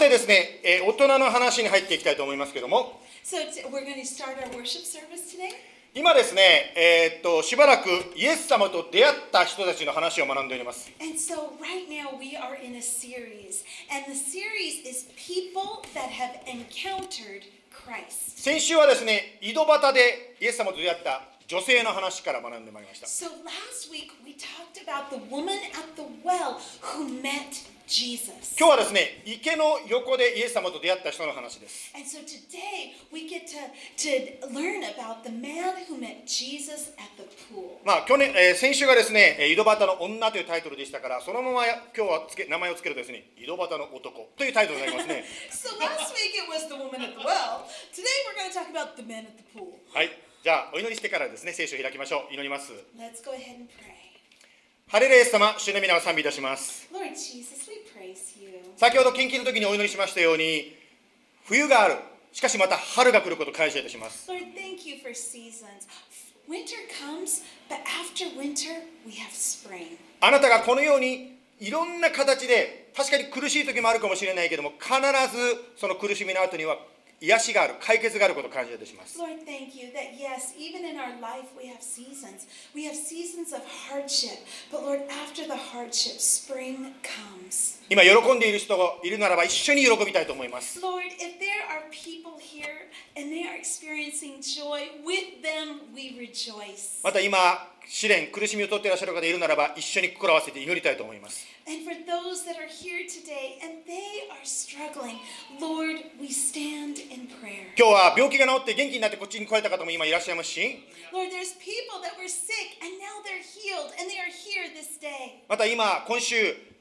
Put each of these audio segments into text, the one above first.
てですね、え、大人の話に入っていきたいと思いますけども、今ですね、え、っとしばらくイエス様と出会った人たちの話を学んでおります。先週はですね、井戸端でイエス様と出会った女性の話から学んでまいりました。So 今日はですね、池の横でイエス様と出会った人の話です。ま去年、え、先週がですね、井戸端の女というタイトルでしたから、そのまま今日はつけ名前を付けるとですね、井戸端の男というタイトルになりますね。はい、じゃあお祈りしてからですね、聖書を開きましょう。祈ります。ハレルイエス様、主の皆を賛美いたします。先ほど献金の時にお祈りしましたように冬があるしかしまた春が来ることを感謝いたします Lord, thank you for seasons. Winter comes, but after winter, we have spring. あなたがこのようにいろんな形で確かに苦しい時もあるかもしれないけども必ずその苦しみの後には癒しがある、解決があることを感謝いたします。今、喜んでいる人がいるならば、一緒に喜びたいと思います。また今、試練、苦しみを取ってらっしゃる方いるならば、一緒に心を合わせて祈りたいと思います。今日は病気が治って元気になってこっちに来られた方も今いらっしゃいますし、また今、今週、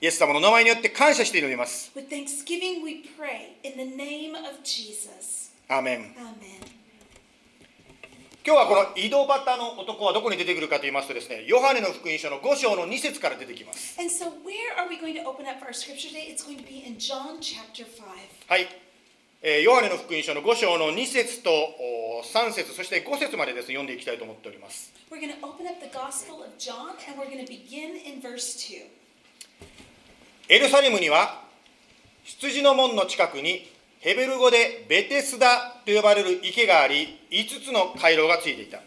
イエス様の名前によって感謝して祈ります。アメン。今日はこの井戸端の男はどこに出てくるかと言いますとですね、ヨハネの福音書の5章の2節から出てきます。はい、えーヨハネの福音書の5章の2節とお3節そして5節までですね読んでいきたいと思っております。We're going to open up the Gospel of John and we're going to begin in verse 2. エルサレムには羊の門の近くにヘベル語でベテスダと呼ばれる池があり5つの回廊がついていた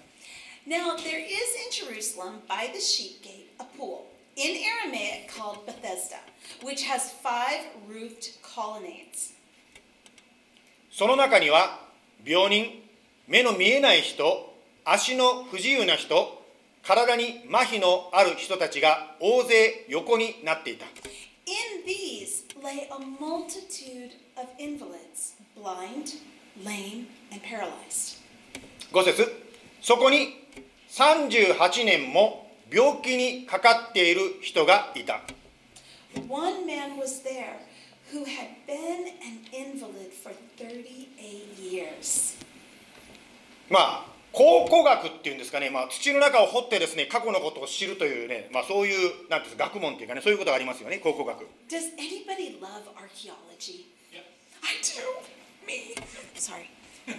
Now, there is in Jerusalem by the sheep gate a pool, in Aramaic called Bethesda, which has five roofed colonnades. その中には病人目の見えない人足の不自由な人体に麻痺のある人たちが大勢横になっていた In these lay a multitude of invalids, blind, lame, and paralyzed. 5節そこに38年も病気にかかっている人がいた One man was there who had been an invalid for 38 years. まあ考古学っていうんですかね、まあ、土の中を掘ってですね過去のことを知るというね、まあ、そういうなんていうんですか学問っていうかねそういうことがありますよね考古学 Does anybody love archaeology? I do. Me. Sorry.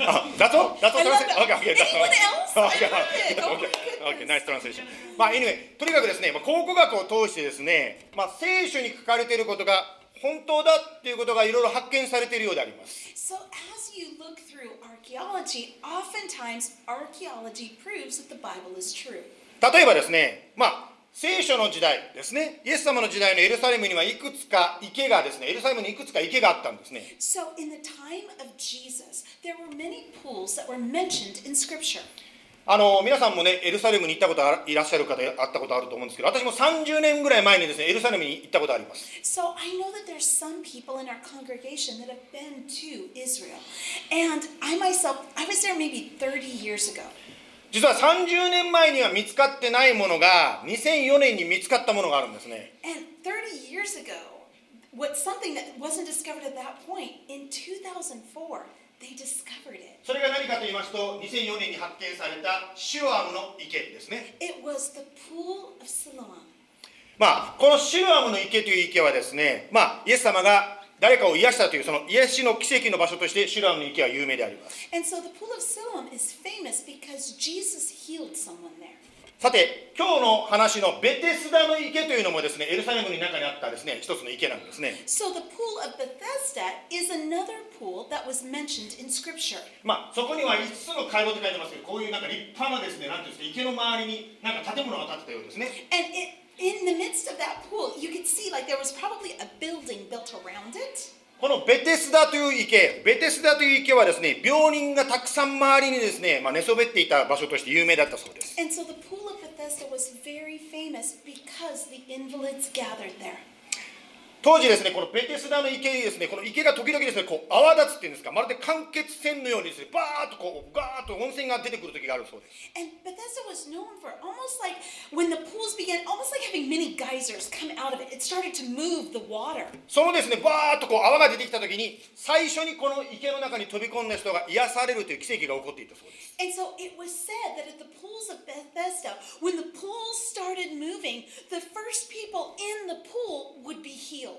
あ、that's all? That's all? Okay, okay, that's all. Anyone else? Okay. Oh okay, okay, nice translation. まあ、anyway、とにかくですね、まあ、考古学を通してですね、まあ、聖書に書かれていることが本当だっていうことがいろいろ発見されているようであります So, as you look through archaeology, oftentimes archaeology proves that the Bible is true. 例えばですねまあ聖書の時代ですねイエス様の時代のエルサレムにはいくつか池がですねエルサレムにいくつか池があったんですね So, in the time of Jesus, there were many pools that were mentioned in Scripture. あの皆さんもねエルサレムに行ったことあいらっしゃる方あったことあると思うんですけど私も30年ぐらい前にですねエルサレムに行ったことあります So, I know that there's some people in our congregation that have been to Israel. And I myself, I was there maybe 30 years ago. 実は30年前には見つかってないものが2004年に見つかったものがあるんですね And 30 years ago, what something that wasn't discovered at that point, in 2004, they discovered it. それが何かと言いますと2004年に発見されたシロアムの池ですね。It was the pool of Siloam. まあこのシロアムの池という池はですねまあイエス様が誰かを癒したというその癒しの奇跡の場所としてシロアムの池は有名でありますさて今日の話のベテスダの池というのもですねエルサレムの中にあったですね一つの池なんですね So the pool of Bethesda is another pool that was mentioned in Scripture. まあそこには5つの回廊って書いてますけどこういうなんか立派なですねなんていうんですか池の周りになんか建物が建ってたようですね And it, in the midst of that pool, you could see like there was probably a building built around it. このベテスダという池、ベテスダという池はですね、病人がたくさん周りにですね、まあ、寝そべっていた場所として有名だったそうです。当時ですね、このベテスダの池にですね、この池が時々ですね、こう泡立つっていうんですか、まるで間欠泉のようにですね、バーッとこう、ガーッと温泉が出てくる時があるそうです。And Bethesda was known for almost like when the pools began, almost like having many geysers come out of it. It started to move the water. そのですね、バーッとこう泡が出てきた時に、最初にこの池の中に飛び込んだ人が癒されるという奇跡が起こっていたそうです。And so it was said that at the pools of Bethesda, when the pools started moving, the first people in the pool would be healed.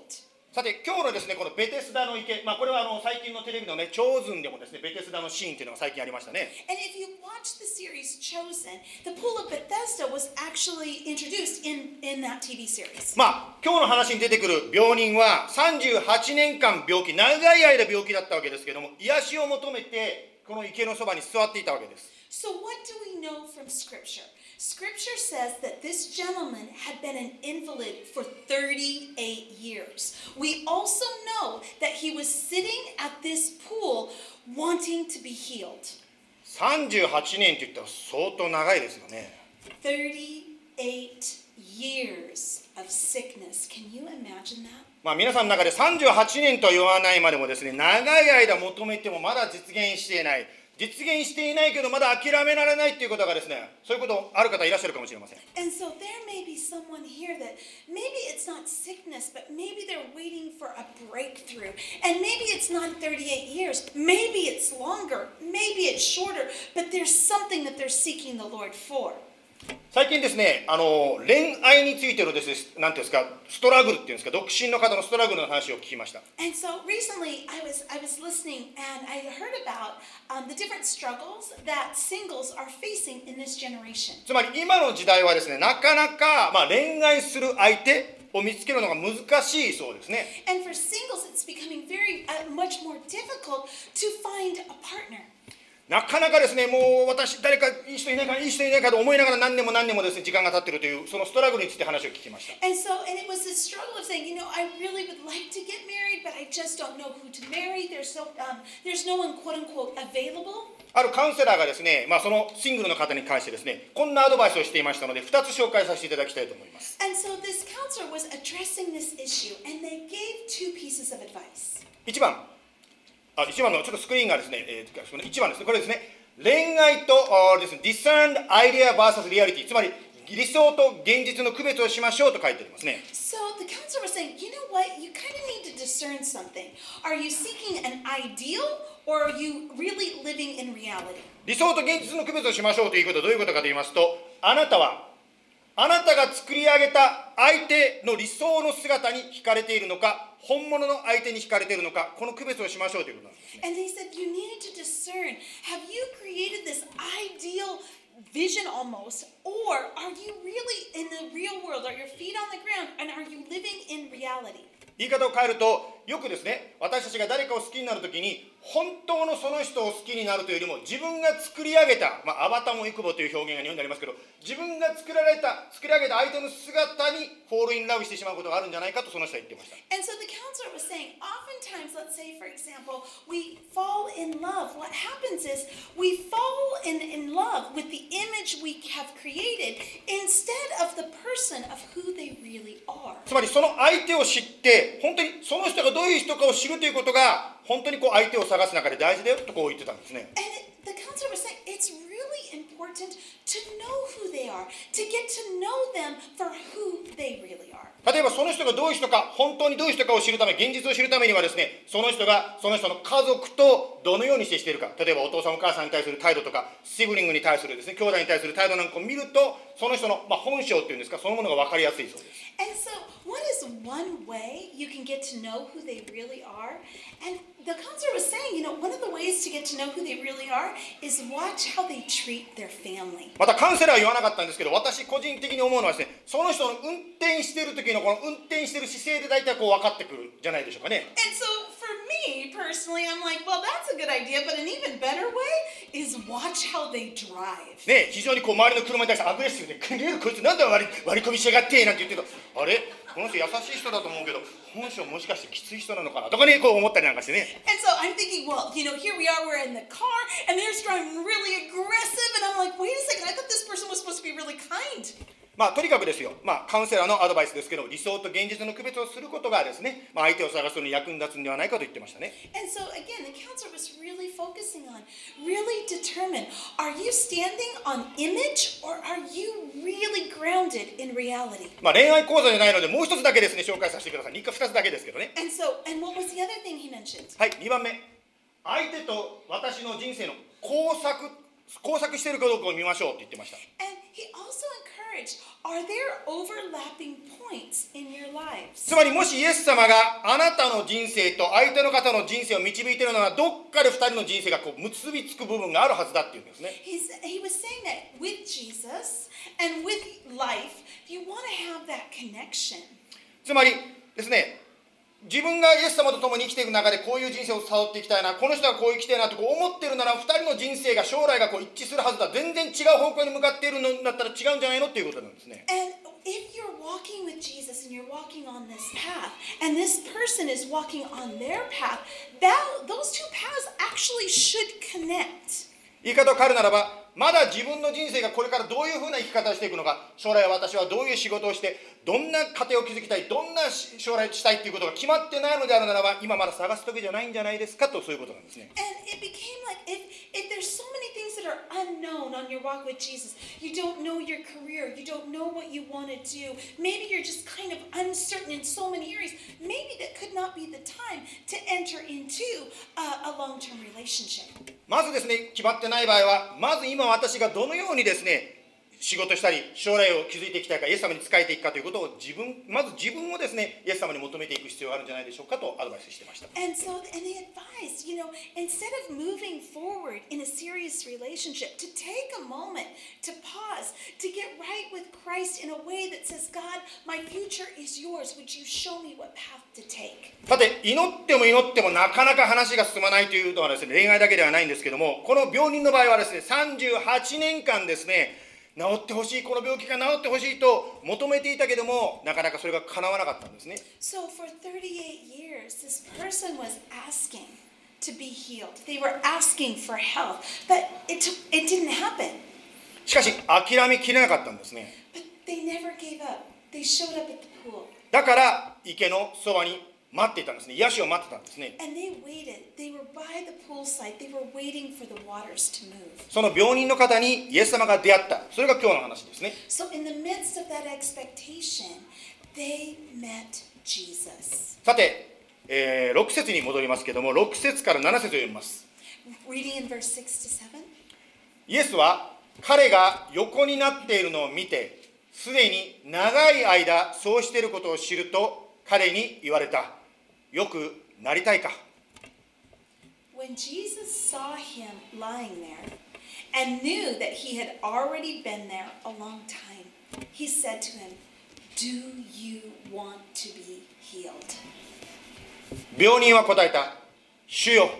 さて今日のですねこのベテスダの池、まあ、これはあの最近のテレビのね「チョーズン」でもですねベテスダのシーンっていうのが最近ありましたね And if you watch the series Chosen, the pool of Bethesda was actually introduced in, in that TV series. まあ今日の話に出てくる病人は38年間病気長い間病気だったわけですけども癒しを求めてこの池のそばに座っていたわけです So, what do we know from Scripture? Scripture says that this gentleman had been an invalid for 38 years. We also know that he was sitting at this pool wanting to be healed. 38年って言ったら相当長いですよね38 years of sickness. Can you imagine that? まあ皆さんの中で38年とは言わないまでもですね長い間求めてもまだ実現していない 実現していないけどまだ諦められないっていうことがですねそういうことある方いらっしゃるかもしれません And so there may be someone here that maybe it's not sickness, but maybe they're waiting for a breakthrough. And maybe it's not 38 years, maybe it's longer, maybe it's shorter, but there's something that they're seeking the Lord for. 最近ですね、あの恋愛についてのです、なんていうんですか、ストラグルっていうんですか、独身の方のストラグルの話を聞きました。つまり今の時代はですね、なかなか、まあ、恋愛する相手を見つけるのが難しいそうですね。なかなかですね、もう私、誰かいい人いないか、いい人いないかと思いながら何年も何年もですね、時間が経っているという、そのストラグルについて話を聞きました。ある、カウンセラーがですね、まあ、そのシングルの方に関してですね、こんなアドバイスをしていましたので、2つ紹介させていただきたいと思います。一1番。あ1番の、ちょっとスクリーンがですね、えー、1番ですね、これですね、恋愛と、ですね、ディサンドアイデア VS リアリティ、つまり、理想と現実の区別をしましょうと書いてありますね。理想と現実の区別をしましょうということはどういうことかと言いますと、あなたは、あなたが作り上げた相手の理想の姿に惹かれているのか、本物の相手に惹かれているのかこの区別をしましょうということなんです And they said, you need to discern have you created this ideal vision almost, or are you really in the real world? Are your feet on the ground and are you living in reality? 言い方を変えるとよくですね私たちが誰かを好きになる時に本当のその人を好きになるというよりも自分が作り上げた、まあ、アバタモイクボという表現が日本にありますけど自分が作られた作り上げた相手の姿にフォールインラブしてしまうことがあるんじゃないかとその人は言ってました And so the counselor was saying, oftentimes, let's say, for example, we fall in love. What happens is we fall in, in love with the image we have created instead of the person of who they really are. つまりその相手を知って本当にその人がどういう人かを知るということが本当にこう相手を探す中で大事だよとこう言ってたんですね And it, the counselor was saying it's really important to know who they are, to get to know them for who they really are. 例えばその人がどういう人か本当にどういう人かを知るため現実を知るためにはですねその人がその人の家族とどのように接しているか例えばお父さんお母さんに対する態度とかシブリングに対するですね兄弟に対する態度なんかを見るとその人の、まあ、本性っていうんですかそのものが分かりやすいそうです And so, what is one way you can get to know who they really are? And the counselor was saying, you know, one of the ways to get to know who they really are is watch how they treat their family. またカウンセラーは言わなかったんですけど私個人的に思うのはですねその人の運転している時のこの運転している姿勢で大体こう分かってくるじゃないでしょうかね And so, me personally, I'm like, well, that's a good idea, but an even better way is watch how they drive. ね、非常にこう周りの車に対してアグレッシブで「くげえこいつなんだ割り割り込みしやがって」なんて言ってるとあれこの人優しい人だと思うけど本性もしかしてきつい人なのかなとかねこう思ったりなんかしてね And so I'm thinking, well, you know, here we are, we're in the car, and they're driving really aggressive, and I'm like, wait a second, I thought this person was supposed to be really kind. まあとにかくですよ、まあ、カウンセラーのアドバイスですけど理想と現実の区別をすることがですね、まあ、相手を探すのに役に立つんではないかと言ってましたね And so again, the counselor was really focusing on, really determine, are you standing on image or are you really grounded in reality? まあ恋愛講座じゃないのでもう一つだけですね紹介させてください2つだけですけどね And so, and what was the other thing he mentioned? はい2番目相手と私の人生の工作工作しているかどうかを見ましょうって言ってました And he also encouraged, are there overlapping points in your lives? つまりもしイエス様があなたの人生と相手の方の人生を導いているのはどっかで2人の人生がこう結びつく部分があるはずだっていうんですね He's, he was saying that with Jesus and with life, you want to have that connection. つまりですね自分がイエス様と共に生きていく中でこういう人生を辿っていきたいなこの人はこう生きたいなとこう思ってるなら2人の人生が将来がこう一致するはずだ全然違う方向に向かっているのだったら違うんじゃないのっていうことなんですね And if you're walking with Jesus and you're walking on this path, and this person is walking on their path, that those two paths actually should connect. 言い方を変えるならばまだ自分の人生がこれからどういうふうな生き方をしていくのか将来私はどういう仕事をしてどんな家庭を築きたいどんな将来したいっていうことが決まってないのであるならば今まだ探す時じゃないんじゃないですかとそういうことなんですね if there's so many things that are unknown on your walk with Jesus, you don't know your career, you don't know what you want to do. Maybe you're just kind of uncertain in so many areas. Maybe that could not be the time to enter into a, a long-term relationship. まずですね決まってない場合はまず今私がどのようにですね仕事したり将来を築いていきたいかイエス様に仕えていくかということを自分まず自分をですねイエス様に求めていく必要があるんじゃないでしょうかとアドバイスしてました And so, and they advised, you know, instead of moving forward in a serious relationship, to take a moment to pause, to get right with Christ in a way that says, God, my future is yours. Would you show me what path to take? さて祈っても祈ってもなかなか話が進まないというのはですね恋愛だけではないんですけどもこの病人の場合はですね38年間ですね治ってほしいこの病気が治ってほしいと求めていたけどもなかなかそれが叶わなかったんですね So, for 38 years, this person was asking to be healed. They were asking for health, but it, took, it didn't happen. しかし諦めきれなかったんですね But they never gave up. They showed up at the pool. だから池のそばに待っていたんですね。癒しを待ってたんですね。その病人の方にイエス様が出会った。それが今日の話ですね。さて、えー、6節に戻りますけども、6節から7節を読みます。イエスは彼が横になっているのを見て、すでに長い間そうしていることを知ると彼に言われた。よくなりたいか When Jesus saw him lying there and knew that he had already been there a long time, he said to him, Do you want to be healed? 病人は答えた主よ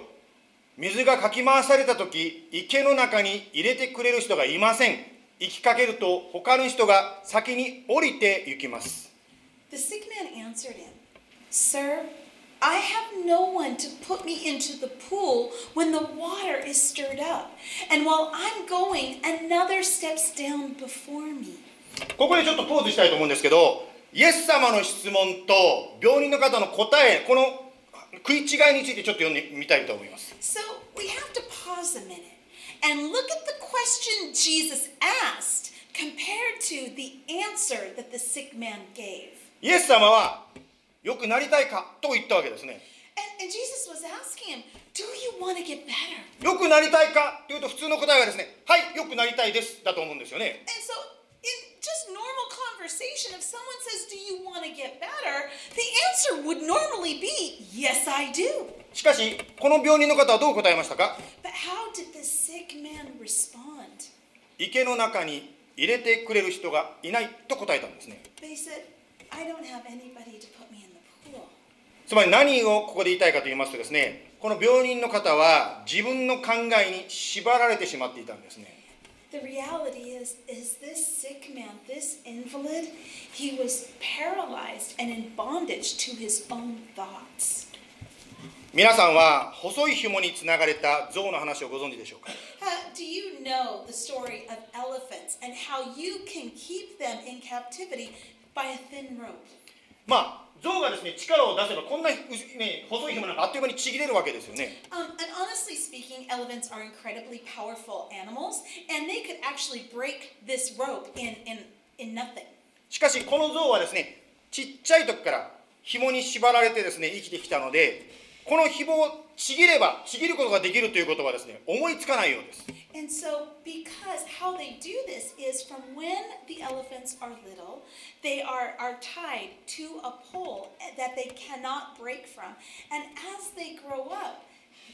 水がかき回された時池の中に入れてくれる人がいません行きかけると他の人が先に降りて行きます The sick man answered him, Sir, I have no one to put me into the pool when the water is stirred up. And while I'm going, another steps down before me. ここでちょっとポーズしたいと思うんですけどイエス様の質問と病人の方の答えこの食い違いについてちょっと読んでみたいと思います So we have to pause a minute and look at the question Jesus asked compared to the answer that the sick man gave. イエス様は よくなりたいか？と言ったわけですね。よくなりたいか？というと普通の答えはですね、はい、よくなりたいですだと思うんですよね。しかし、この病人の方はどう答えましたか？池の中に入れてくれる人がいないと答えたんですね。つまり何をここで言いたいかと言いますとですねこの病人の方は自分の考えに縛られてしまっていたんですね The reality is, is this sick man, this invalid, he was paralyzed and in bondage to his own thoughts. 皆さんは細い紐につながれた象の話をご存知でしょうか Uh, do you know the story of elephants and how you can keep them in captivity by a thin rope? まあ象がですね力を出せばこんな、ね、細い紐なんかあっという間にちぎれるわけですよね Um, and honestly speaking, elephants are incredibly powerful animals, and they could actually break this rope in, in, in nothing. しかしこの象はですねちっちゃい時から紐に縛られてですね生きてきたのでこの紐をちぎればちぎることができるということはですね思いつかないようです And so, because how they do this is from when the elephants are little, they are, are tied to a pole that they cannot break from. And as they grow up,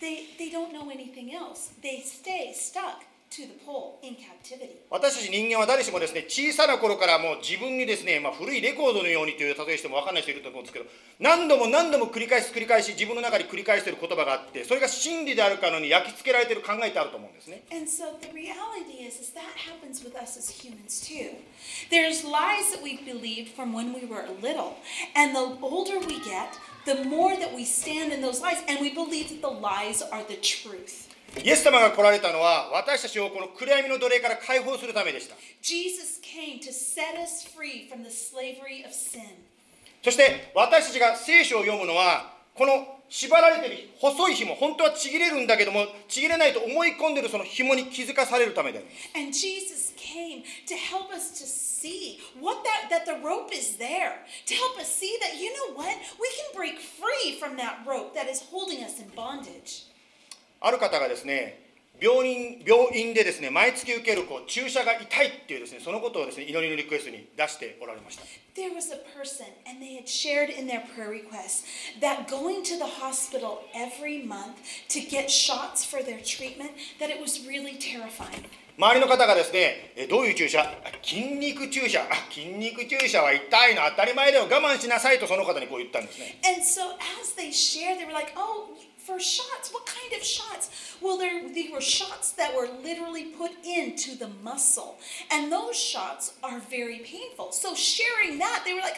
they, they don't know anything else. They stay stuck 私たち人間は誰しもですね小さな頃からもう自分にですね、ま、古いレコードのようにという例えしても分かんない人いると思うんですけど何度も何度も繰り返し繰り返し自分の中に繰り返している言葉があってそれが真理であるかのに焼き付けられている考えってあると思うんですね。イエス様が来られたのは私たちをこの暗闇の奴隷から解放するためでした Jesus came to set us free from the slavery of sin. そして私たちが聖書を読むのはこの縛られている細い紐本当はちぎれるんだけどもちぎれないと思い込んでいるその紐に気づかされるためで And Jesus came to help us to see what that that the rope is there, to help us see that you know what? We can break free from that rope that is holding us in bondage. ある方がですね病院病院でですね毎月受けるこう注射が痛いっていうですねそのことをですね祈りのリクエストに出しておられました There was a person, and they had shared in their prayer requests that going to the hospital every month to get shots for their treatment, that it was really terrifying. 周りの方がですねえどういう注射あ筋肉注射あ筋肉注射は痛いの当たり前だよ我慢しなさいとその方にこう言ったんですね And so as they shared, they were like, oh, for shots, what kind of shots? Well, there, they were shots that were literally put into the muscle. And those shots are very painful. So sharing that, they were like,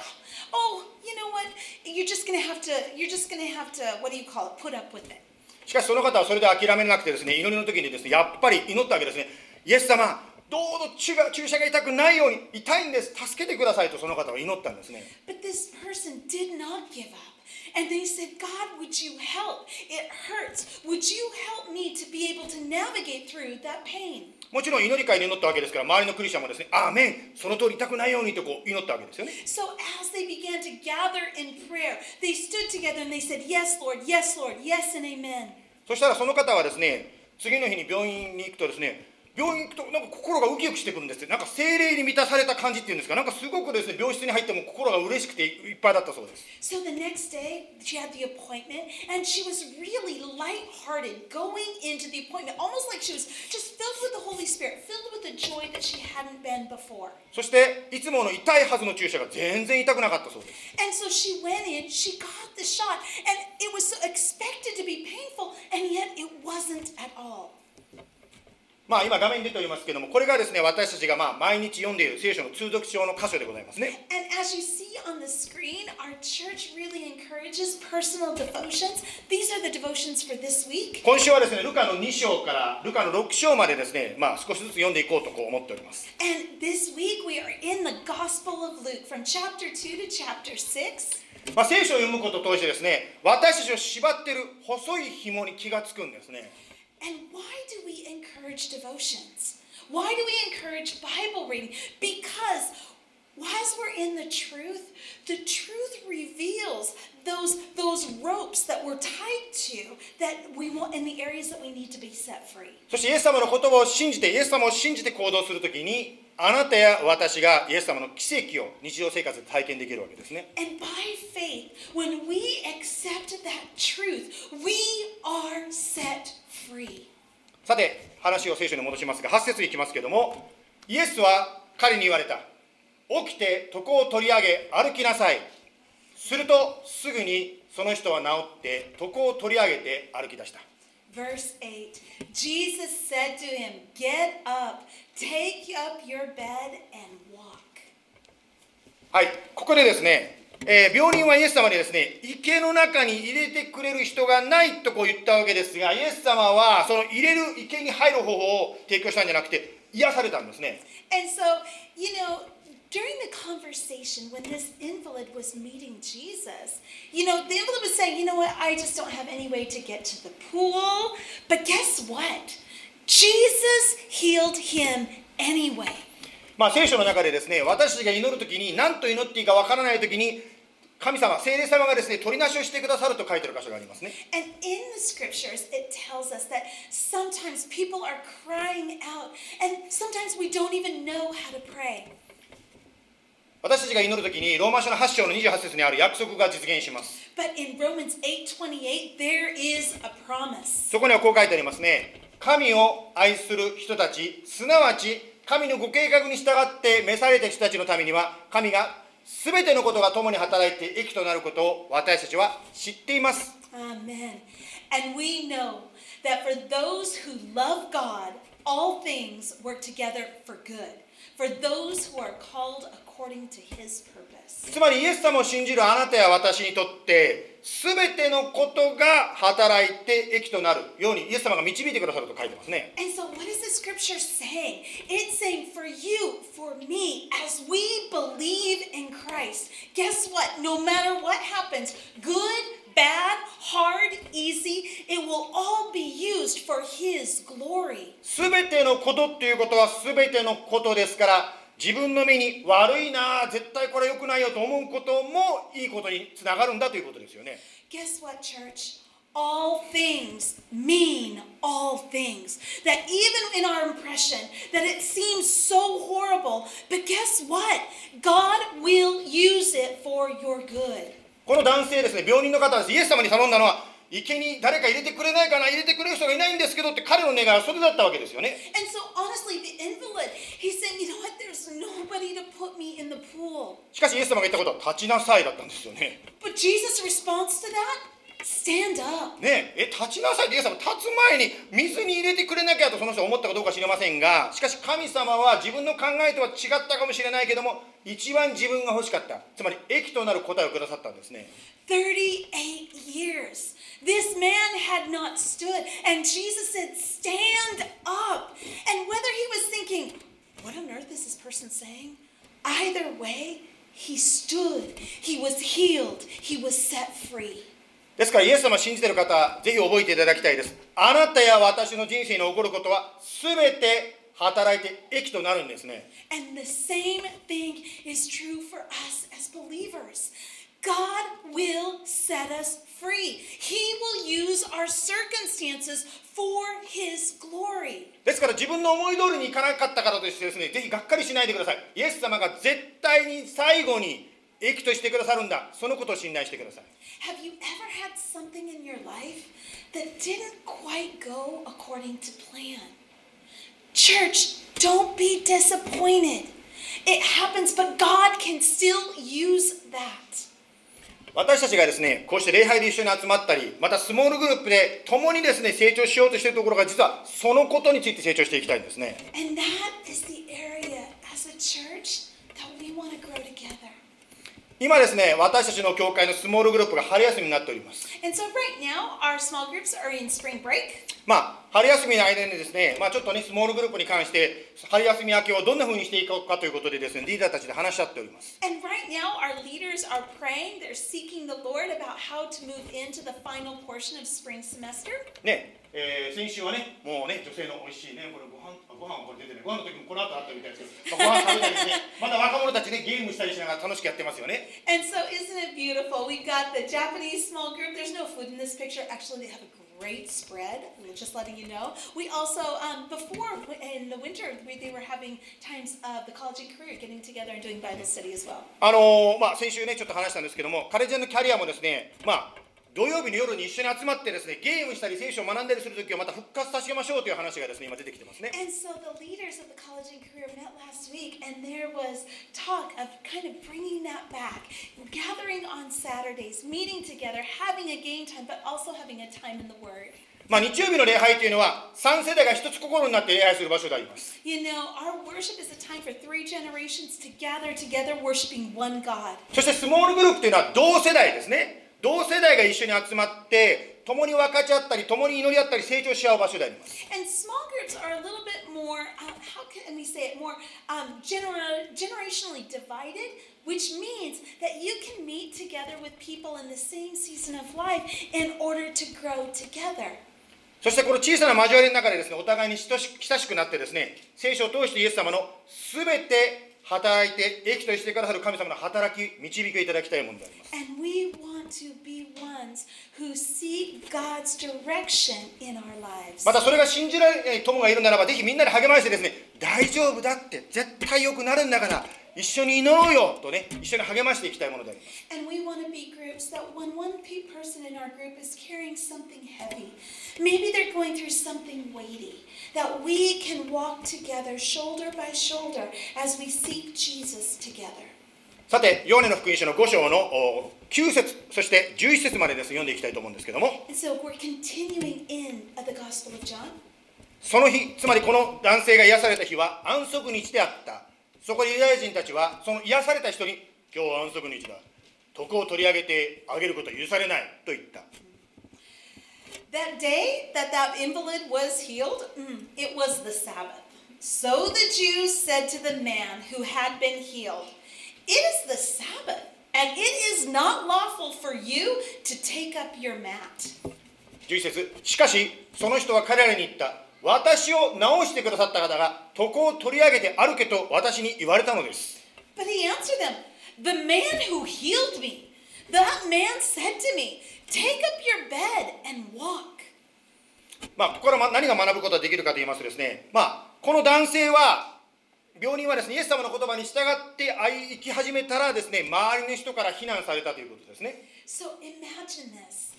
oh, you know what? You're just going to have to, you're just going to have to, what do you call it? Put up with it. しかしその方はそれで諦めなくてですね祈りの時にですねやっぱり祈ったわけですねイエス様どうぞ注が注射が痛くないように痛いんです助けてくださいとその方は祈ったんですね But this person did not give up. And they said, God, would you help? It hurts. Would you help me to be able to navigate through that pain? もちろん祈り会に祈ったわけですから周りのクリスチャンもですねアーメンその通り痛くないようにとこう祈ったわけですよね So as they began to gather in prayer, they stood together and they said, Yes, Lord, yes, Lord, yes, and amen. そしたらその方はですね次の日に病院に行くとですね 病院行くとなんか心がウキウキしてくるんですってなんか精霊に満たされた感じっていうんですかなんかすごくですね病室に入っても心が嬉しくていっぱいだったそうです So the next day, she had the appointment, and she was really lighthearted going into the appointment, almost like she was just filled with the Holy Spirit, filled with the joy that she hadn't been before. そしていつもの痛いはずの注射が全然痛くなかったそうです And so she went in, she got the shot, and it was so expected to be painful, and yet it wasn't at all. まあ、今画面に出ておりますけれども、これがですね私たちがま毎日読んでいる聖書の通読書の箇所でございますね。今週はですねルカの2章からルカの6章までですね、まあ、少しずつ読んでいこうとこう思っております。ま聖書を読むことを通してですね私たちを縛ってる細い紐に気がつくんですね。And why do we encourage devotions? Why do we encourage Bible reading? Because as we're in the truth, the truth reveals those, those ropes that we're tied to that we want in the areas that we need to be set free. そしてイエス様の言葉を信じてイエス様を信じて行動するときに あなたや私がイエス様の奇跡を日常生活で体験できるわけですね。And by faith, when we accept that truth, we are set free. さて話を聖書に戻しますが8節いきますけどもイエスは彼に言われた。起きて床を取り上げ歩きなさい。するとすぐにその人は治って床を取り上げて歩き出した。Verse 8 Jesus said to him, Get up, take up your bed, and walk. はいここでですね、えー病人はイエス様にですね池の中に入れてくれる人がないとこう言ったわけですがイエス様はその入れる池に入る方法を提供したんじゃなくて癒されたんですね And so, you know, during the conversation when this invalid was meeting Jesus, you know, the invalid was saying, you know what, I just don't have any way to get to the pool. But guess what? Jesus healed him anyway. まあ、聖書の中でですね私たちが祈るときに何と祈っていいかわからないときに神様聖霊様がですね取りなしをしてくださると書いてある箇所がありますね And in the scriptures, it tells us that sometimes people are crying out, and sometimes we don't even know how to pray. 私たちが祈るときにローマ書の8章の28節にある約束が実現します But in Romans 8:28, there is a promise. そこにはこう書いてありますね神を愛する人たちすなわち神のご計画に従って召された人たちのためには神が全てのことが共に働いて益となることを私たちは知っています Amen. And we know that for those who love God, all things work together for good, for those who are called according to his purpose. つまりイエス様を信じるあなたや私にとって全てのことが働いて益となるようにイエス様が導いてくださると書いてますね And so, what is the scripture saying? It's saying for you, for me, as we believe in Christ, guess what? No matter what happens, good, bad, hard, easy, it will all be used for His glory. 全てのことっていうことは全てのことですから自分の目に悪いな絶対これ良くないよと思うこともいいことにつながるんだということですよね Guess what, church? All things mean all things. That even in our impression, that it seems so horrible, but guess what? God will use it for your good. この男性ですね病人の方ですイエス様に頼んだのは池に誰か入れてくれないかな入れてくれる人がいないんですけどって彼の願いはそれだったわけですよね And so, honestly, the invalid, he's saying, you know what? There's nobody to put me in the pool. しかしイエス様が言ったことは立ちなさいだったんですよね But Jesus' response to that? Stand up. ねええ立ちなさいってイエス様立つ前に水に入れてくれなきゃとその人は思ったかどうか知りませんがしかし神様は自分の考えとは違ったかもしれないけども一番自分が欲しかったつまり益となる答えをくださったんですね38 years. This man had not stood. And Jesus said, Stand up. And whether he was thinking, What on earth is this person saying? Either way, he stood. He was healed. He was set free. ですからイエス様を信じている方ぜひ覚えていただきたいですあなたや私の人生に起こることは全て働いて益となるんですね And the same thing is true for us as believers. God will set us free. He will use our circumstances for His glory. ですから自分の思い通りにいかなかったからといってですね、ぜひがっかりしないでください。イエス様が絶対に最後に益としてくださるんだ。そのことを信頼してください。 Have you ever had something in your life that didn't quite go according to plan? Church, don't be disappointed. It happens, but God can still use that. 私たちがですね、こうして礼拝で一緒に集まったり、またスモールグループで共にですね、成長しようとしているところが、実はそのことについて成長していきたいんですね。And that is the area as a church that we want to grow together. 今ですね、私たちの教会のスモールグループが春休みになっております。And so right now, our small groups are in spring break. まあ、春休みの間にですね、まあ、ちょっとね、スモールグループに関して、春休み明けをどんなふうにしていこうかということで,です、ね、リーダーたちで話し合っております。ね、えー、先週はね、もうね、女性のおいしいね、これご飯ご飯これ出てね、ま、だ若者たちね、ゲームしたりしながら楽しくやってますよね。great spread. Just letting you know. We also, um, before in the winter, we, they were having times of the college and career getting together and doing Bible study as well. あのーまあ、先週ね、ちょっと話したんですけども、カレジェンのキャリアもですね、まあ、 土曜日の夜に一緒に集まってですね、ゲームしたり聖書を学んだりするときはまた復活させましょうという話がですね、今出てきてますね。まあ、日曜日の礼拝というのは3世代が一つ心になって礼拝する場所であります。そしてスモールグループというのは同世代ですね。同世代が一緒に集まって共に分かち合ったり共に祈り合ったり成長し合う場所であります。そしてこの小さな交わりの中でですね、お互いに親しくなってですね、聖書を通してイエス様のすべて働いて、益としてくださる神様の働き、導きをいただきたいものであります。And we want to be ones who seek God's direction in our lives. またそれが信じられない友がいるならば、ぜひみんなで励ましてですね、大丈夫だって、絶対良くなるんだから、一緒に祈ろうよとね、一緒に励ましていきたいものであります。And we want to be groups that when one pe- person in our group is carrying something heavy, maybe they're going through something weighty, that we can walk together shoulder by shoulder as we seek Jesus together. さて、ヨハネの福音書の5章のお9節、そして11節までです、読んでいきたいと思うんですけども、And so we're continuing in uh, the Gospel of John. その日、つまりこの男性が癒された日は安息日であった。そこでユダヤ人たちは、その癒された人に、今日は安息日だ。徳を取り上げてあげることは許されないと言った。That day that that invalid was healed, mm, it was the Sabbath. So the Jews said to the man who had been healed, It is the Sabbath, and it is not lawful for you to take up your mat. 11節しかし、その人は彼らに言った。私を治してくださった方が、徳を取り上げて歩けと私に言われたのです。But he answered them, The man who healed me, that man said to me, Take up your bed and walk. まあ、ここからま何が学ぶことができるかと言いますとですね、まあ、この男性は、病人はですね、イエス様の言葉に従って生き始めたらですね、周りの人から非難されたということですね。So imagine this.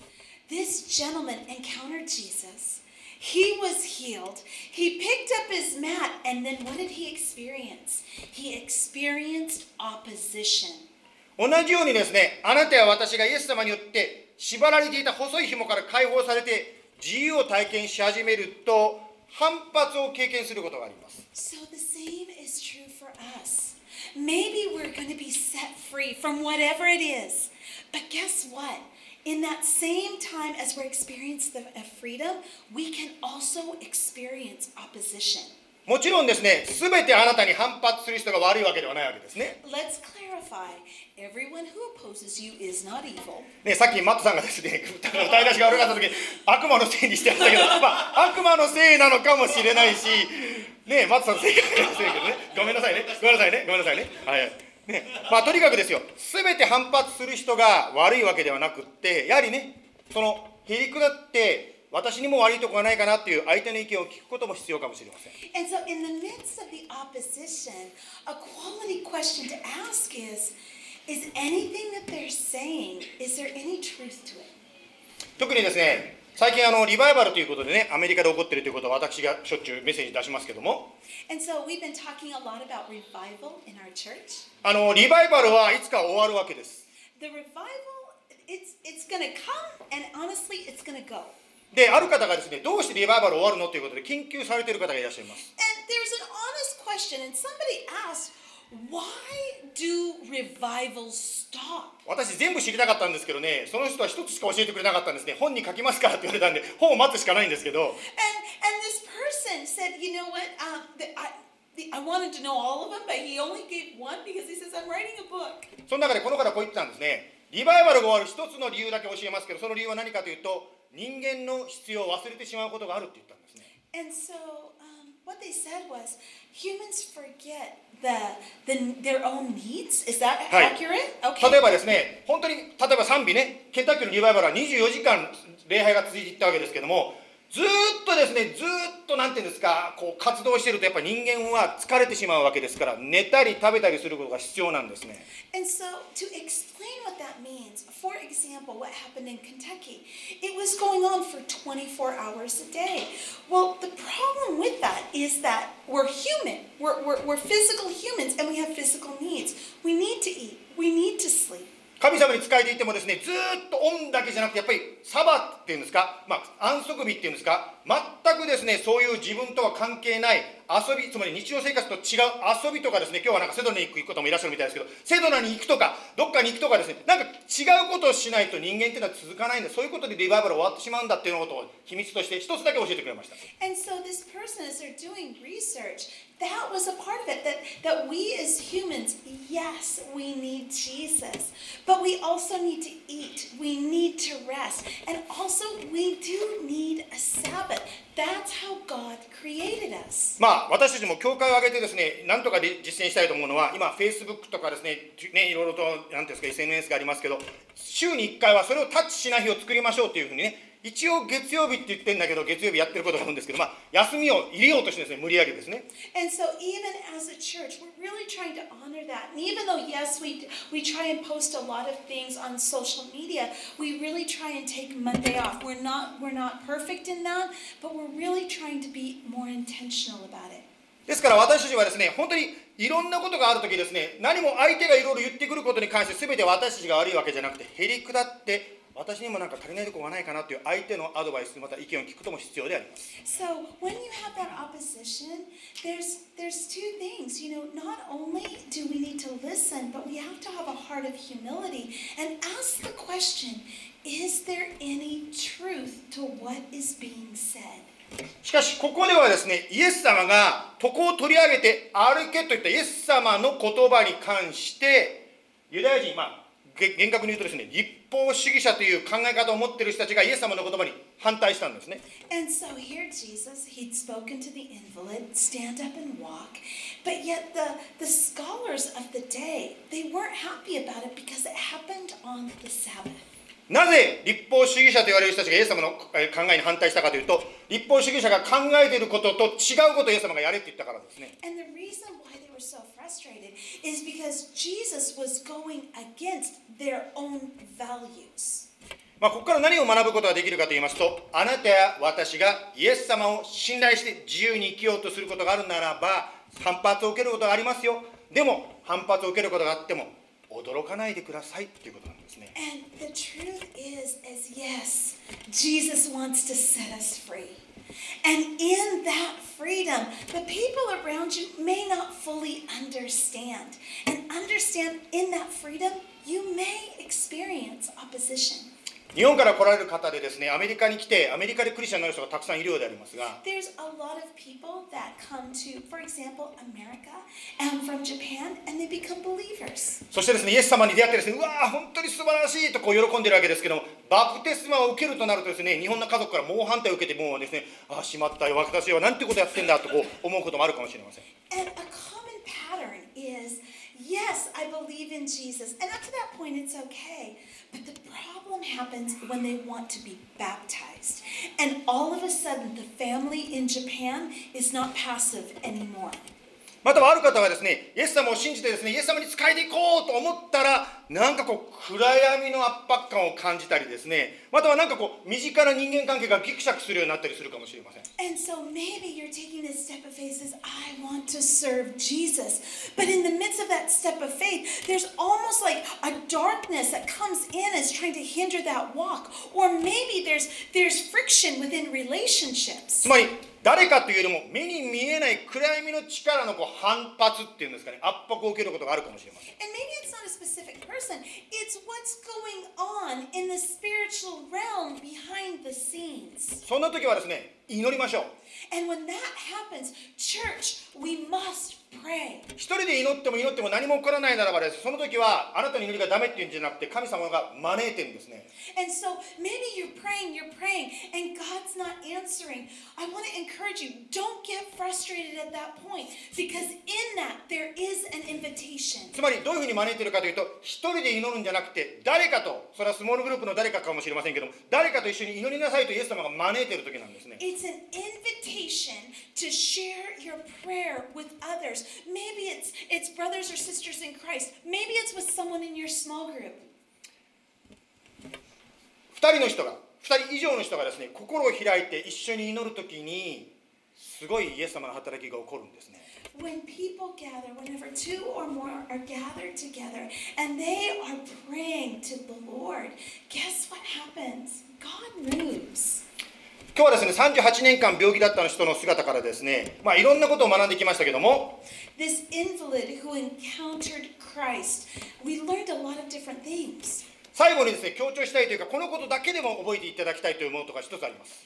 This gentleman encountered Jesus. He was healed. He picked up his mat, and then what did he experience? He experienced opposition. 同じようにですね、あなたや私がイエス様によって縛られていた細い紐から解放されて自由を体験し始めると反発を経験することがあります。 So the same is true for us. Maybe we're going to be set free from whatever it is. But guess what? In that same time as we're experiencing the uh, freedom, we can also experience opposition. もちろんですね、すべてあなたに反発する人が悪いわけではないわけですね。Let's clarify everyone who opposes you is not evil. ねさっきマットさんがですね、歌い出しが悪かった時悪魔のせいにしてましたけど、まあ、悪魔のせいなのかもしれないし、ねマットさんのせいかもしれませんけどね、ごめんなさいね、ごめんなさいね、ごめんなさいね。はいね。まあ、とにかくですよ、すべて反発する人が悪いわけではなくて、やはりね、その、へりくだって、私にも悪いところはないかなという相手の意見を聞くことも必要かもしれません。特にですね、最近あのリバイバルということでねアメリカで起こっているということを私がしょっちゅうメッセージ出しますけども so. あのリバイバルはいつか終わるわけです revival, it's, it's come, honestly. である方がですねどうしてリバイバル終わるのということで研究されている方がいらっしゃいます And Why do revival stop? 私全部知りたかったんですけどね、その人は一つしか教えてくれなかったんですね、本に書きますかって言われたんで、本を待つしかないんですけど。その中でこの方こう言ってたんですね。リバイバルが終わる一つの理由だけ教えますけど、その理由は何かというと、人間の必要を忘れてしまうことがあるって言ったんですね。What they said was humans forget the, the their own needs. Is that accurate? 例 Okay. えばですね本当に例えば賛美ねケンタッキーのリバイバルは24時間礼拝が続いていったわけですけどもずーっとですねずーっとなんていうんですかこう活動しているとやっぱり人間は疲れてしまうわけですから寝たり食べたりすることが必要なんですね And so, to explain what that means, for example, what happened in Kentucky, it was going on for 24 hours a day. Well, the problem with that is that we're human, we're, we're, we're physical humans, and we have physical needs. We need to eat, we need to sleep. 神様に仕えていてもですねずーっとオンだけじゃなくてやっぱりサバっていうんですか、まあ、安息日っていうんですか全くですねそういう自分とは関係ない遊びつまり日常生活と違う遊びとかですね今日はなんかセドナに行く方もいらっしゃるみたいですけどセドナに行くとかどっかに行くとかですねなんか違うことをしないと人間っていうのは続かないんでそういうことでリバイバル終わってしまうんだっていうのことを秘密として一つだけ教えてくれました And so, this person, as they're doing research, that was a part of it. That, that we as humans, yes, we need Jesus, but we also need to eat, we need to rest, and also so we do need a Sabbath. That's how God created us. まあ私たちも教会を挙げてですねなんとかで実践したいと思うのは今フェイスブックとかですねねいろいろとなんていうんですか SNS がありますけど週に1回はそれをタッチしない日を作りましょうというふうにね一応月曜日って言ってんだけど月曜日やってることがあるんですけど、まあ、休みを入れようとしてですね無理やりですね。ですから私たちはですね本当にいろんなことがあるときですね何も相手がいろいろ言ってくることに関して全て私たちが悪いわけじゃなくてへりくだって。私にもなんか足りないところがないかなという相手のアドバイスまた意見を聞くことも必要であります So when you have that opposition, there's there's two things. You know, not only do we need to listen, but we have to have a heart of humility and ask the question, is there any truth to what is being said? しかしここではですねイエス様が床を取り上げて歩けといったイエス様の言葉に関してユダヤ人まあげ厳格に言うとですね立法主義者という考え方を持っている人たちがイエス様の言葉に反対したんですね And so here Jesus, he'd spoken to the invalid, stand up and walk. But yet the, the scholars of the day, they weren't happy about it because it happened on the Sabbath. なぜ立法主義者と言われる人たちがイエス様のえー考えに反対したかというと立法主義者が考えていることと違うことをイエス様がやれって言ったからですね。And the reason why they were so frustrated is because Jesus was going against their own values. まあ、ここから何を学ぶことができるかと言いますとあなたや私がイエス様を信頼して自由に生きようとすることがあるならば反発を受けることがありますよ。でも反発を受けることがあっても驚かないでくださいということなんです。ね And the truth is, is yes, Jesus wants to set us free. And in that freedom, the people around you may not fully understand. And understand in that freedom, you may experience opposition. 日本から来られる方でですねアメリカに来てアメリカでクリスチャンになる人がたくさんいるようでありますが There's a lot of people that come to, for example, America and from Japan, and they become believers. そしてですねイエス様に出会ってですねうわー本当に素晴らしいとこう喜んでるわけですけどもバプテスマを受けるとなるとですね日本の家族から猛反対を受けてもうですねああしまったよ私はなんてことやってんだとこう思うこともあるかもしれません And a common pattern is yes, I believe in Jesus. And up to that point, it's okay. But the problem happens when they want to be baptized. And all of a sudden, the family in Japan is not passive anymore. またはある方はですね、イエス様を信じてですね、イエス様に仕えていこうと思ったら、なんかこう、暗闇の圧迫感を感じたりですね、またはなんかこう、身近な人間関係がギクシャクするようになったりするかもしれません。And so maybe you're taking this step of faith says, I want to serve Jesus. But in the midst of that step of faith, there's almost like a darkness that comes in is trying to hinder that walk. Or maybe there's there's friction within relationships. つまり、誰かというよりも目に見えない暗闇の力のこう反発っていうんですかね圧迫を受けることがあるかもしれません。そんな時はですね祈りましょう。And when that happens, church, we must pray. 一人で祈っても祈っても何も起こらないならばです、その時はあなたの祈りがダメっていうんじゃなくて、神様が招いてるんですね。And so maybe you're praying, you're praying, and God's not answering. I want to encourage you don't get frustrated at that point because in that there is an invitation. つまりどういうふうに招いてるかというと一人で祈るんじゃなくて誰かとそれはスモールグループの誰かかもしれませんけども誰かと一緒に祈りなさいとイエス様が招いてる時なんですね It's an invitation to share your prayer with others. Maybe it's it's brothers or sisters in Christ. Maybe it's with someone in your small group. 2人の人が2人以上の人がですね心を開いて一緒に祈る時にすごいイエス様の働きが起こるんですね When people gather, whenever two or more are gathered together and they are praying to the Lord, guess what happens? God moves. 今日はですね38年間病気だった人の姿からですねまあいろんなことを学んできましたけども This invalid who encountered Christ, we learned a lot of different things. 最後にですね強調したいというかこのことだけでも覚えていただきたいというものとか一つあります.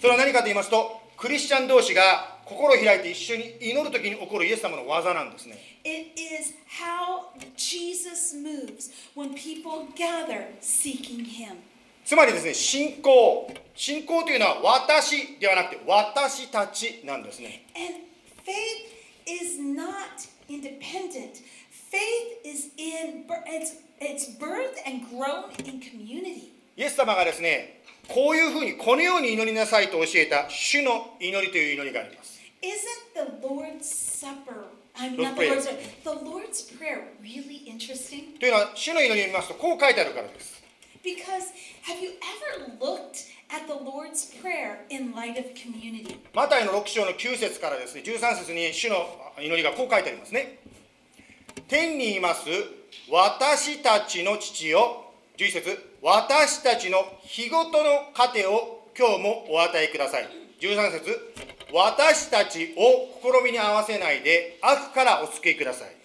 それは何かと言いますとクリスチャン同士が心を開いて一緒に祈る時に起こるイエス様の技なんですね It is how Jesus moves when people gather seeking Him. つまりですね信仰信仰というのは私ではなくて私たちなんですね And faith is not independent. Faith is in it's it's birthed and grown in community. イエス様がですねこういうふうにこのように祈りなさいと教えた主の祈りという祈りがあります Isn't the Lord's Supper, I'm Lord's not the Prayer. Lord's Supper, the Lord's Prayer really interesting? というのは主の祈りを見ますとこう書いてあるからです Because have you ever looked at the Lord's Prayer in light of community? マタイの6章の9節からですね13節に主の祈りがこう書いてありますね。天にいます私たちの父よ。11節私たちの日ごとの糧を今日もお与えください。13節私たちを試みに合わせないで悪からお救いください。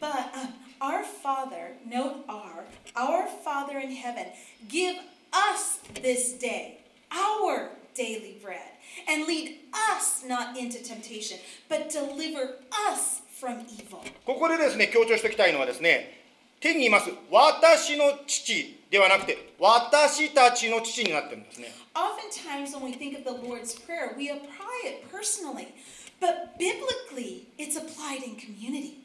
But um, our Father, note our, our Father in heaven, give us this day our daily bread, and lead us not into temptation, but deliver us from evil. ここでですね強調しておきたいのはですね天にいます私の父ではなくて私たちの父になってるんですね Oftentimes, when we think of the Lord's Prayer, we apply it personally, but biblically, it's applied in community.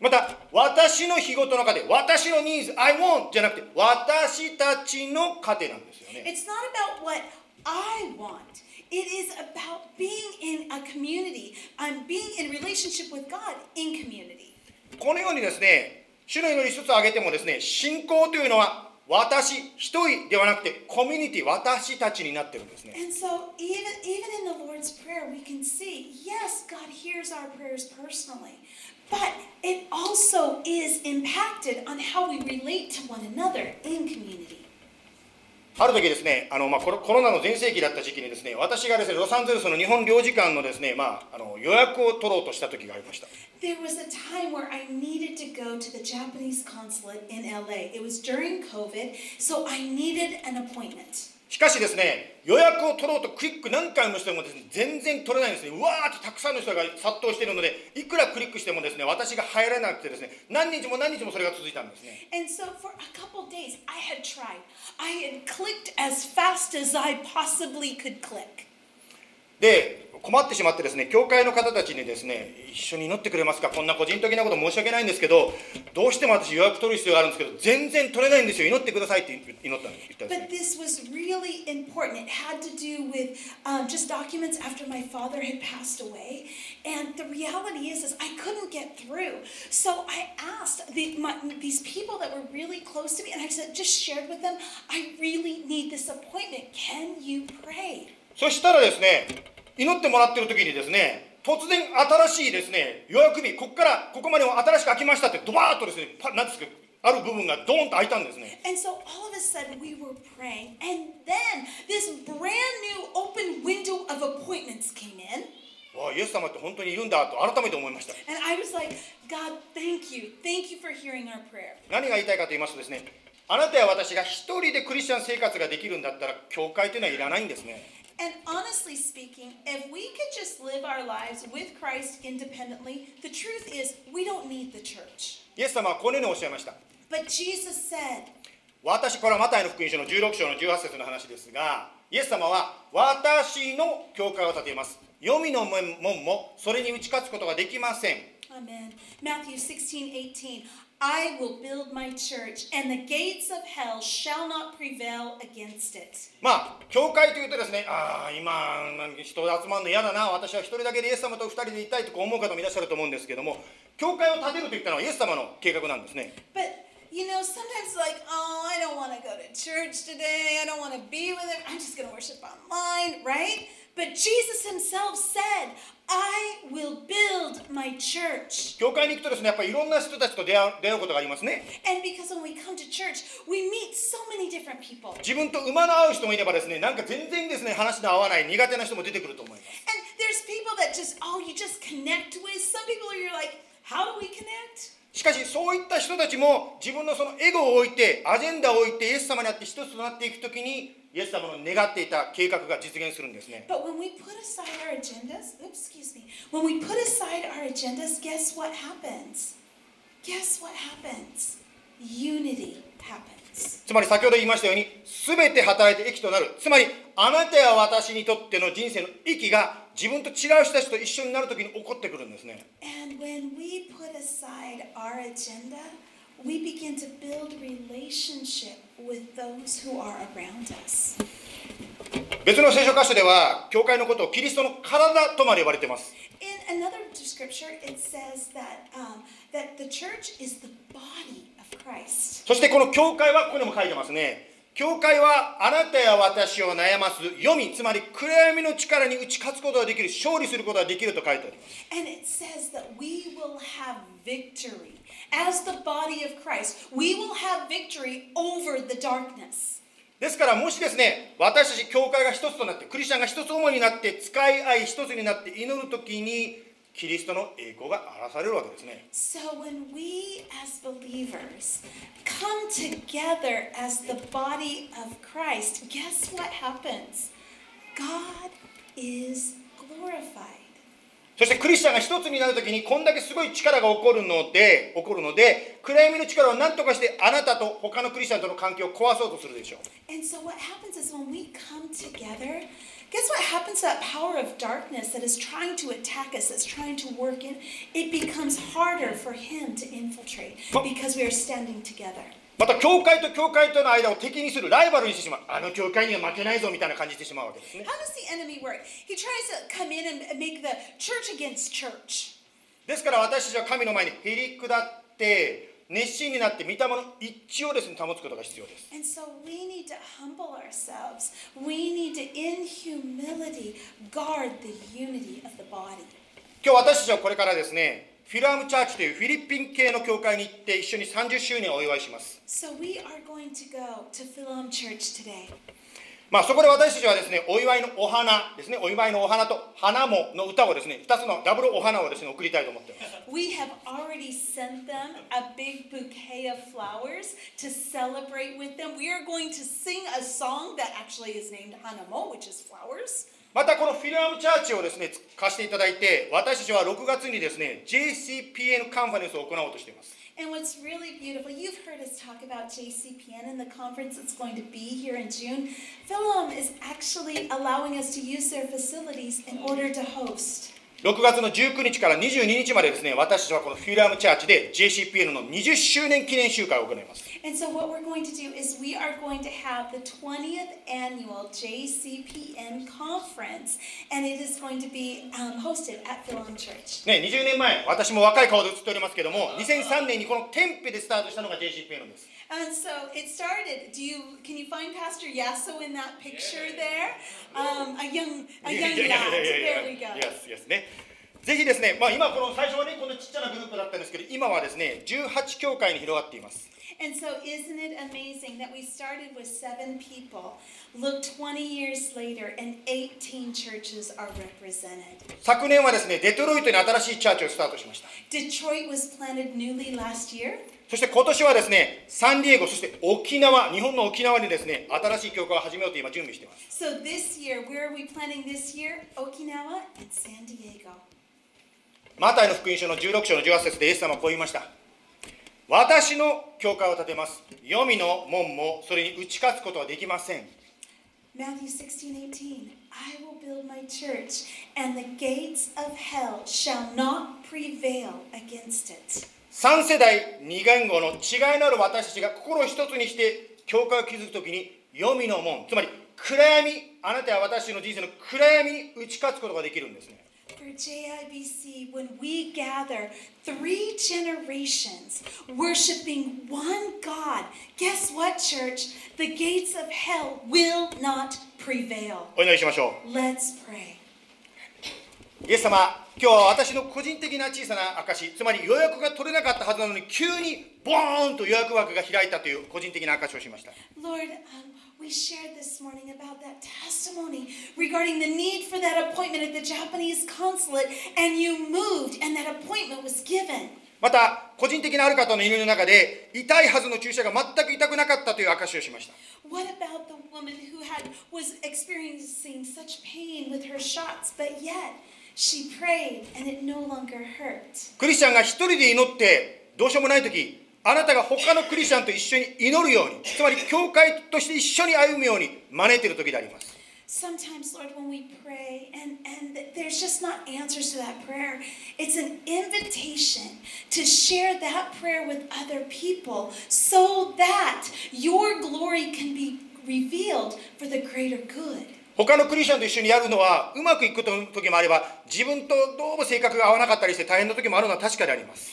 また私の日ごとの糧私のニーズ I want じゃなくて私たちの糧なんですよね It's not about what I want. It is about being in a community. I'm being in relationship with God in community. このようにですね主の祈り一つ挙げてもですね信仰というのは私一人ではなくてコミュニティ私たちになってるんですね And so, even even in the Lord's Prayer, we can see yes, God hears our prayers personally, but it also is impacted on how we relate to one another in community. ある時ですねあの、まあ、コロコロナの全盛期だった時期にですね私がですねロサンゼルスの日本領事館のですね、まあ、あの予約を取ろうとした時がありました There was a time where I needed to go to the Japanese consulate in LA. It was during COVID, so I needed an appointment. しかしですね予約を取ろうとクリック何回もしてもですね全然取れないんですねうわーってたくさんの人が殺到しているのでいくらクリックしてもですね私が入らなくてですね何日も何日もそれが続いたんですね And so for a couple days, I had tried. I had clicked as fast as I possibly could click. で困ってしまってですね教会の方たちにですね一緒に祈ってくれますかこんな個人的なこと申し訳ないんですけどどうしても私予約取る必要があるんですけど全然取れないんですよ祈ってくださいって祈ったんです But です this ね was really important. It had to do with um, just documents after my father had passed away. And the reality is, is I couldn't get through. So I asked the, my, these people that were really close to me, and I said, just shared with them, I really need this appointment. Can you pray? そしたらですね祈ってもらってる時にですね突然新しいですね予約日ここからここまでは新しく開きましたってドバーッとですねパなんですかある部分がドーンと開いたんですね And so all of a sudden we were praying, and then this brand new open window of appointments came in. わあイエス様って本当にいるんだと改めて思いました And I was like, God, thank you. Thank you for hearing our prayer. 何が言いたいかと言いますとですねあなたや私が一人でクリスチャン生活ができるんだったら教会というのはいらないんですね And honestly speaking, if we could just live our lives with Christ independently, the truth is we don't need the church. イエス様はこのようにおっしゃいました But Jesus said, 私これはマタイの福音書の16章の18節の話ですがイエス様は私の教会を建てます黄泉の門もそれに打ち勝つことができません Amen. Matthew 16, 18. I will build my church, and the gates of hell shall not prevail against it. まあ教会というとですねああ今なんか人が集まるの嫌だな私は一人だけでイエス様と二人でいたいとこう思う方もいらっしゃると思うんですけども教会を建てるといったのはイエス様の計画なんですね But you know, sometimes like, oh, I don't want to go to church today. I don't want to be with him. I'm just going to worship online, right? But Jesus himself said, I will build my church. 教会に行くとですね、やっぱりいろんな人たちと出会う,出会うことがありますね。自分と馬の合う人もいればですね、なんか全然ですね、話の合わない苦手な人も出てくると思います。しかし、そういった人たちも自分のそのエゴを置いて、アジェンダを置いて、イエス様に会って一つとなっていくときに、イエス様の願っていた計画が実現するんですね But when we put aside our agendas, oops, excuse me, when we put aside our agendas, guess what happens? Guess what happens? Unity happens. つまり先ほど言いましたように全て働いて益となるつまりあなたや私にとっての人生の益が自分と違う人たちと一緒になるときに起こってくるんですね And when we put aside our agenda, we begin to build relationship with those who are around us. 別の聖書箇所では教会のことをキリストの体とまで呼ばれています In another scripture, it says that um, that the church is the body of Christ. そしてこの教会はここにも書いてますね教会はあなたや私を悩ます読みつまり暗闇の力に打ち勝つことができる勝利することができると書いてあります And it says that we will have victory. As the body of Christ, we will have victory over the darkness. ですからもしですね私たち教会が一つとなってクリスチャンが一つ主になって使い合い一つになって祈るときにキリストの栄光が表されるわけですね So when we as believers come together as the body of Christ, guess what happens? God is glorified. そしてクリスチャンが一つになるときにこんだけすごい力が起こるので起こるので暗闇の力を何とかしてあなたと他のクリスチャンとの関係を壊そうとするでしょう And so what happens is when we come together, guess what happens to that power of darkness that is trying to attack us, that's trying to work in? It becomes harder for him to infiltrate because we are standing together. また教会と教会との間を敵にするライバルにしてしまう。あの教会には負けないぞみたいな感じしてしまうわけですね。ですから私たちは神の前にへり下って熱心になって見たもの一致をですね保つことが必要です、今日私たちはこれからですねフィルアムチャーチというフィリピン系の教会に行って一緒に30周年をお祝いします So we are going to go to Philom Church today. まあそこで私たちはですねお祝いのお花ですねお祝いのお花と花もの歌をですね2つのダブルお花をですね送りたいと思っています We have already sent them a big bouquet of flowers to celebrate with them. We are going to sing a song that actually is named Hanamo, which is flowers. またこのフィルアムチャーチをですね貸していただいて私たちは6月にですね JCPN カンファレンスを行おうとしています And what's really beautiful, you've heard us talk about JCPN and the conference that's going to be here in June. Philum is actually allowing us to use their facilities in order to host. 6月の19日から22日までですね、私たちはこのフィラムチャーチで JCPN の20周年記念集会を行います。And so, what we're going to do is we are going to have the 20th annual JCPN conference, and it is going to be um, hosted at Philum Church. ね、20年前、私も若い顔で映っておりますけども、2003年にこのテンペでスタートしたのが JCPN です。 And so it started. Do you can you find Pastor Yasso in that picture there? Um, a young a いや young いやいや lad. いやいや There we go. Yes, yes ね。ぜひですね、まあ、今この最初はね、このちっちゃなグループだったんですけど、今はですね、18教会に広がっています。 And so, isn't it amazing that we started with seven people? Look, 20 years later, and 18 churches are represented. 昨年はですね、デトロイトに新しいチャーチをスタートしました。Detroit was planted newly last year. そして今年はですね、サンディエゴ、そして沖縄、日本の沖縄にですね、新しい教会を始めようと今準備しています。So, this year, where are we planting this year? Okinawa and San Diego. マタイの福音書の16章の18節でイエス様はこう言いました。私の教会を建てます。黄泉の門もそれに打ち勝つことはできません。Matthew 16, 18. I will build my church, and the gates of hell shall not prevail against it. 3世代2言語の違いのある私たちが心を一つにして教会を築くときに黄泉の門つまり暗闇あなたや私の人生の暗闇に打ち勝つことができるんですね For JIBC, when we gather three generations worshiping one God, guess what, church? The gates of hell will not prevail. お祈りしましょ Let's pray. うイエス様今日は私の個人的な小さな証つまり予約が取れなかったはずなのに急にボーンと予約枠が開いたという個人的な証をしました Lord, um, we shared this morning about that testimony regarding the need for that appointment at the Japanese consulate, and you moved, and that appointment was given. また個人的なある方の祈りの中で痛いはずの注射が全く痛くなかったという証をしました What about the woman who had was experiencing such pain with her shots, but yet she prayed and it no longer hurt? クリスチャンが一人で祈ってどうしようもない時 あなたが他のクリスチャンと一緒に祈るようにつまり教会として一緒に歩むように招いている時であります Sometimes, Lord, when we pray and, and there's just not answers to that prayer, it's an invitation to share that prayer with other people so that your glory can be revealed for the greater good. 他のクリスチャンと一緒にやるのはうまくいくと時もあれば自分とどうも性格が合わなかったりして大変な時もあるのは確かであります。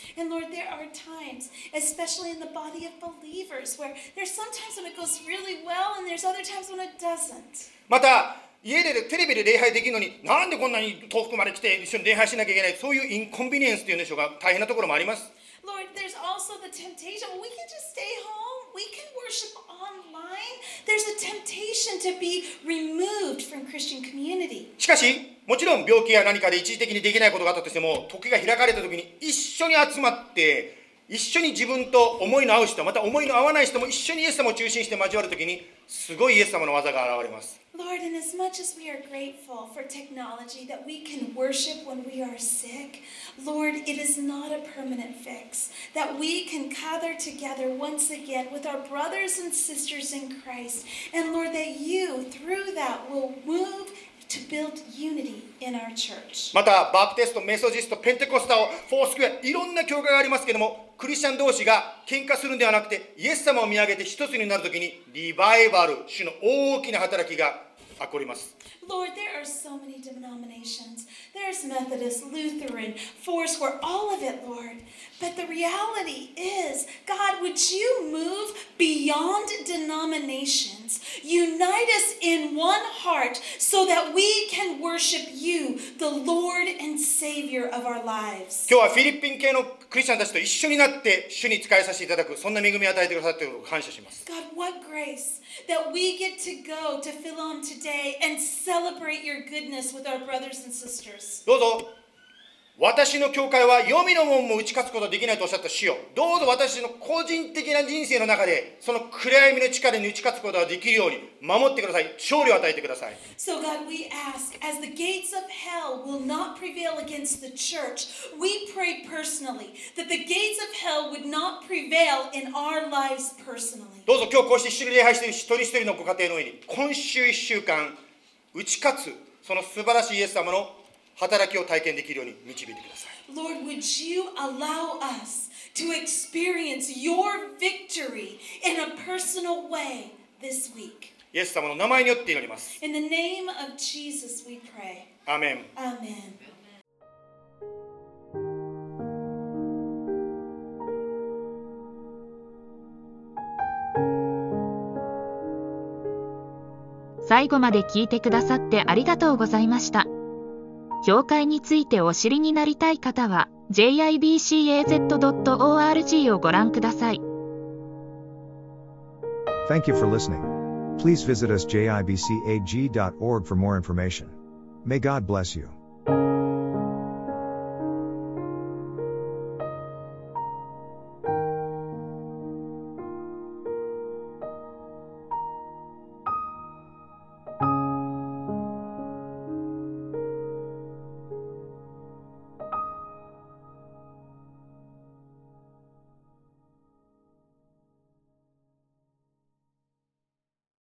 また、家でテレビで礼拝できるのになんでこんなに遠くまで来て一緒に礼拝しなきゃいけないそういうインコンビニエンスというんでしょうか大変なところもあります Lord, there's also the temptation. We can just stay home. We can worship online. There's a temptation to be removed from Christian community. しかしもちろん病気や何かで一時的にできないことがあったとしても時が開かれた時に一緒に集まって一緒に自分と思いの合う人また思いの合わない人も一緒にイエス様を中心して交わる時にすごいイエス様の技が現れます Lord, and as much as we are grateful for technology that we can worship when we are sick, Lord, it is not a permanent fix. That we can gather together once again with our brothers and sisters in Christ. And Lord, that you, through that, will move またバプテストメソジストペンテコスタをフォースクエアいろんな教会がありますけれどもクリスチャン同士が喧嘩するんではなくてイエス様を見上げて一つになるときにリバイバル主の大きな働きが起こります。Lord, there are so many denominations. There's Methodist, Lutheran, Foursquare, all of it, Lord. But the reality is, God, would you move beyond denominations? Unite us in one heart so that we can worship you, the Lord and Savior of our lives. 今日はフィリピン系のクリスチャンたちと一緒になって主に仕えさせていただくそんな恵みを与えてくださっていることを感謝します God, what grace that we get to go to Philom today and celebrate your goodness with our brothers and sisters. どうぞ私の教会は黄泉の門も打ち勝つことはできないとおっしゃった主よどうぞ私の個人的な人生の中でその暗闇の力に打ち勝つことができるように守ってください勝利を与えてください So, God, we ask, as the gates of hell will not prevail against the church, we pray personally that the gates of hell would not prevail in our lives personally. どうぞ今日こうして一緒に礼拝している一人一人のご家庭の上に今週一週間打ち勝つその素晴らしいイエス様の働きを体験できるように導いてください Lord, would you allow us to experience your victory in a personal way this week? イエス様の名前によって祈ります In the name of Jesus, we pray. アーメン Amen. 最後まで聞いてくださってありがとうございました。教会についてお知りになりたい方は jibcaz.org をご覧ください。Thank you for listening. Please visit us jibcag.org for more information. May God bless you.